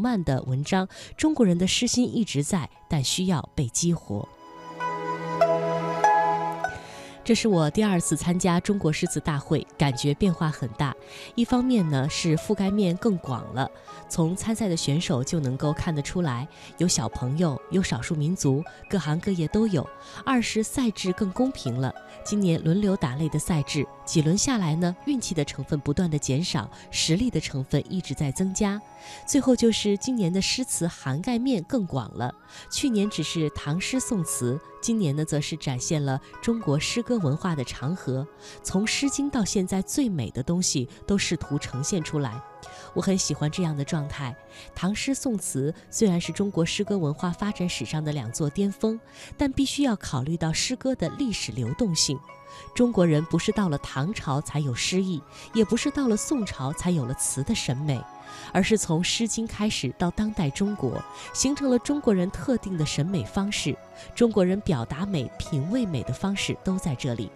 慢的文章，中国人的诗心一直在，但需要被激活。这是我第二次参加中国诗词大会，感觉变化很大。一方面呢，是覆盖面更广了，从参赛的选手就能够看得出来，有小朋友，有少数民族，各行各业都有。二是赛制更公平了，今年轮流打擂的赛制，几轮下来呢，运气的成分不断的减少，实力的成分一直在增加。最后就是今年的诗词涵盖面更广了，去年只是唐诗宋词，今年呢则是展现了中国诗歌文化的长河，从《诗经》到现在最美的东西都试图呈现出来。我很喜欢这样的状态。唐诗宋词虽然是中国诗歌文化发展史上的两座巅峰，但必须要考虑到诗歌的历史流动性。中国人不是到了唐朝才有诗意，也不是到了宋朝才有了词的审美。而是从《诗经》开始到当代中国，形成了中国人特定的审美方式。中国人表达美、品味美的方式都在这里。《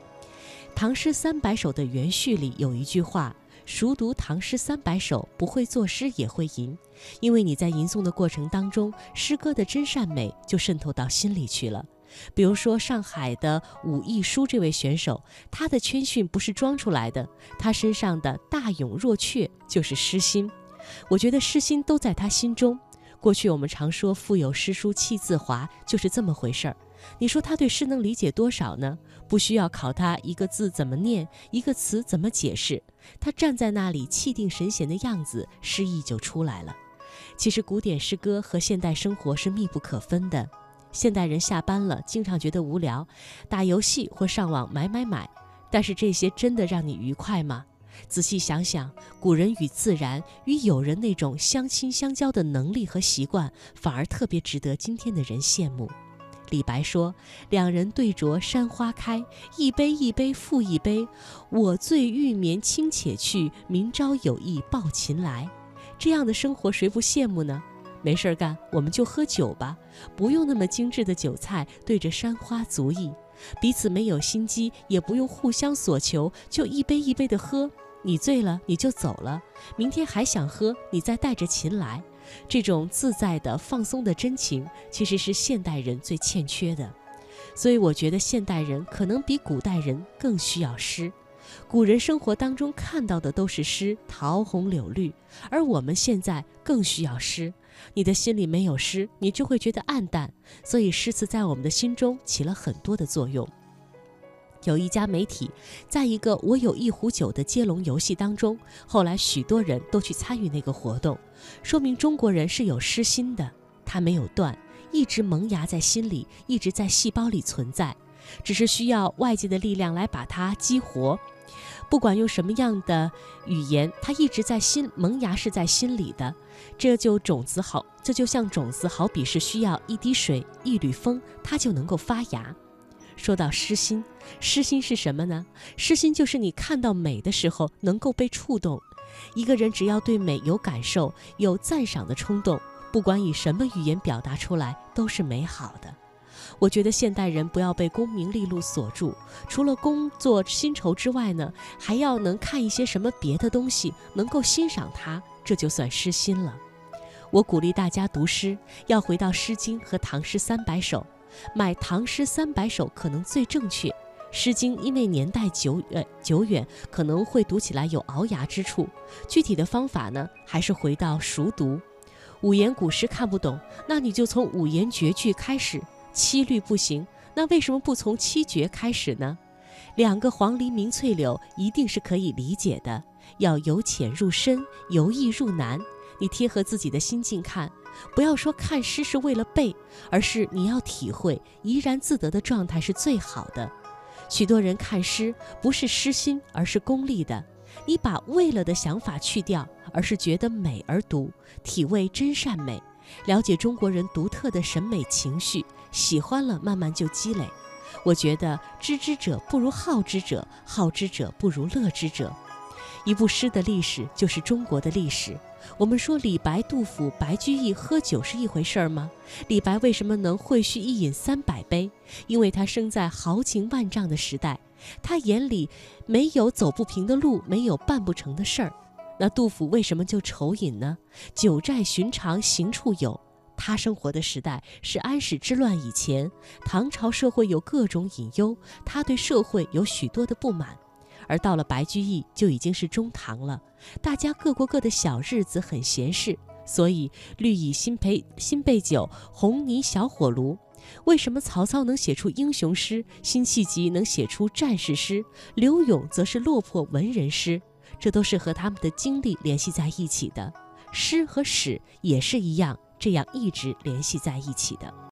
唐诗三百首》的原序里有一句话：“熟读唐诗三百首，不会作诗也会吟。”因为你在吟诵的过程当中，诗歌的真善美就渗透到心里去了。比如说上海的武亦姝这位选手，他的谦逊不是装出来的，他身上的大勇若怯就是诗心。我觉得诗心都在他心中。过去我们常说“腹有诗书气自华”，就是这么回事儿。你说他对诗能理解多少呢？不需要考他一个字怎么念，一个词怎么解释，他站在那里气定神闲的样子，诗意就出来了。其实古典诗歌和现代生活是密不可分的。现代人下班了，经常觉得无聊，打游戏或上网买买买，但是这些真的让你愉快吗？仔细想想，古人与自然、与友人那种相亲相交的能力和习惯，反而特别值得今天的人羡慕。李白说：“两人对酌山花开，一杯一杯复一杯。我醉欲眠卿且去，明朝有意抱琴来。”这样的生活谁不羡慕呢？没事儿干，我们就喝酒吧，不用那么精致的酒菜，对着山花足矣。彼此没有心机，也不用互相索求，就一杯一杯的喝。你醉了，你就走了。明天还想喝，你再带着琴来。这种自在的、放松的真情，其实是现代人最欠缺的。所以，我觉得现代人可能比古代人更需要诗。古人生活当中看到的都是诗，桃红柳绿，而我们现在更需要诗。你的心里没有诗，你就会觉得暗淡。所以，诗词在我们的心中起了很多的作用。有一家媒体，在一个“我有一壶酒”的接龙游戏当中，后来许多人都去参与那个活动，说明中国人是有诗心的，它没有断，一直萌芽在心里，一直在细胞里存在，只是需要外界的力量来把它激活。不管用什么样的语言，它一直在心萌芽，是在心里的。这就种子好，这就像种子，好比是需要一滴水、一缕风，它就能够发芽。说到诗心，诗心是什么呢？诗心就是你看到美的时候能够被触动。一个人只要对美有感受、有赞赏的冲动，不管以什么语言表达出来，都是美好的。我觉得现代人不要被功名利禄锁住，除了工作薪酬之外呢，还要能看一些什么别的东西，能够欣赏它，这就算诗心了。我鼓励大家读诗，要回到《诗经》和唐诗三百首。买唐诗三百首可能最正确，《诗经》因为年代久远久远，可能会读起来有熬牙之处。具体的方法呢，还是回到熟读。五言古诗看不懂，那你就从五言绝句开始。七律不行，那为什么不从七绝开始呢？两个黄鹂鸣翠柳一定是可以理解的，要由浅入深，由易入难。你贴合自己的心境看。不要说看诗是为了背，而是你要体会怡然自得的状态是最好的。许多人看诗不是诗心，而是功利的。你把为了的想法去掉，而是觉得美而读，体味真善美，了解中国人独特的审美情绪，喜欢了慢慢就积累。我觉得知之者不如好之者，好之者不如乐之者。一部诗的历史就是中国的历史。我们说李白、杜甫、白居易喝酒是一回事儿吗？李白为什么能会须一饮三百杯？因为他生在豪情万丈的时代，他眼里没有走不平的路，没有办不成的事儿。那杜甫为什么就愁饮呢？酒债寻常行处有。他生活的时代是安史之乱以前，唐朝社会有各种隐忧，他对社会有许多的不满。而到了白居易，就已经是中唐了，大家各过各的小日子，很闲适。所以绿蚁新醅新醅酒，红泥小火炉。为什么曹操能写出英雄诗，辛弃疾能写出战士诗，柳永则是落魄文人诗？这都是和他们的经历联系在一起的。诗和史也是一样。这样一直联系在一起的。